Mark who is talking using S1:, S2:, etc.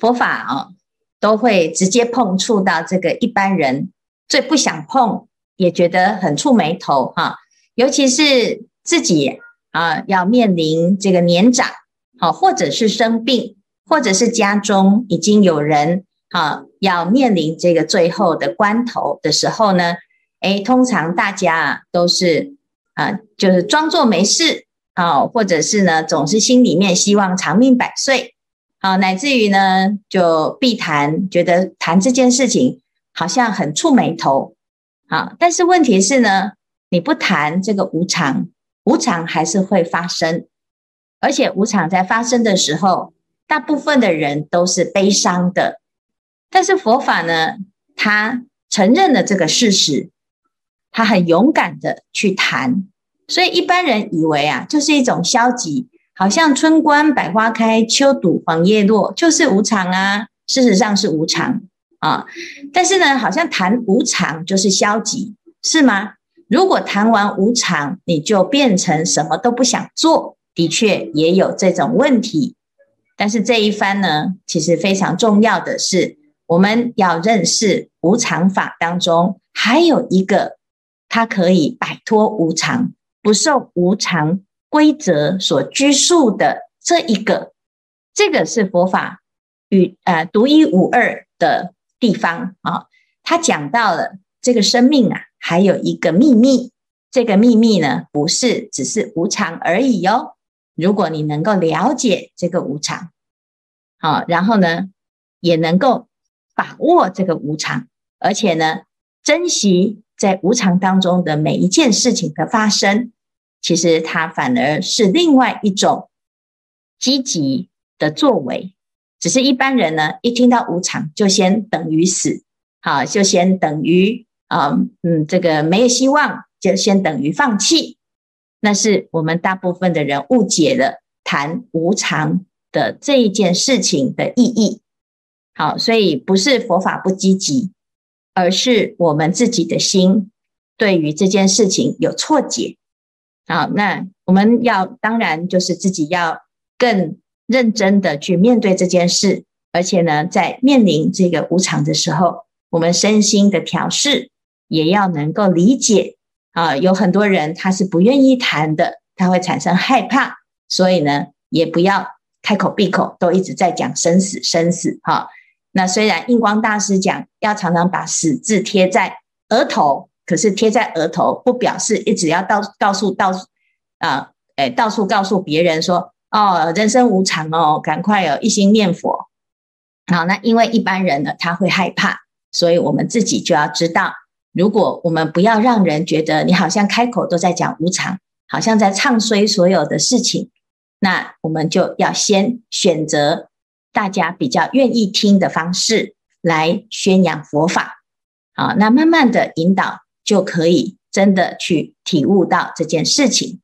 S1: 佛法啊，都会直接碰触到这个一般人最不想碰，也觉得很触霉头哈。尤其是自己啊，要面临这个年长，好，或者是生病，或者是家中已经有人啊，要面临这个最后的关头的时候呢，诶，通常大家都是啊，就是装作没事啊，或者是呢，总是心里面希望长命百岁。啊，乃至于呢，就避谈，觉得谈这件事情好像很触眉头。好，但是问题是呢，你不谈这个无常，无常还是会发生，而且无常在发生的时候，大部分的人都是悲伤的。但是佛法呢，他承认了这个事实，他很勇敢的去谈，所以一般人以为啊，就是一种消极。好像春观百花开，秋睹黄叶落，就是无常啊。事实上是无常啊，但是呢，好像谈无常就是消极，是吗？如果谈完无常，你就变成什么都不想做，的确也有这种问题。但是这一番呢，其实非常重要的是，我们要认识无常法当中还有一个，它可以摆脱无常，不受无常。规则所拘束的这一个，这个是佛法与呃独一无二的地方啊。他讲到了这个生命啊，还有一个秘密。这个秘密呢，不是只是无常而已哟。如果你能够了解这个无常，好，然后呢，也能够把握这个无常，而且呢，珍惜在无常当中的每一件事情的发生。其实它反而是另外一种积极的作为，只是一般人呢，一听到无常就先等于死，好，就先等于啊，嗯，这个没有希望，就先等于放弃。那是我们大部分的人误解了谈无常的这一件事情的意义。好，所以不是佛法不积极，而是我们自己的心对于这件事情有错解。好，那我们要当然就是自己要更认真的去面对这件事，而且呢，在面临这个无常的时候，我们身心的调适也要能够理解啊。有很多人他是不愿意谈的，他会产生害怕，所以呢，也不要开口闭口都一直在讲生死生死哈。那虽然印光大师讲要常常把死字贴在额头。可是贴在额头，不表示一直要到告诉到啊，诶，到处告诉别人说哦，人生无常哦，赶快哦，一心念佛。好，那因为一般人呢，他会害怕，所以我们自己就要知道，如果我们不要让人觉得你好像开口都在讲无常，好像在唱衰所有的事情，那我们就要先选择大家比较愿意听的方式来宣扬佛法。好，那慢慢的引导。就可以真的去体悟到这件事情。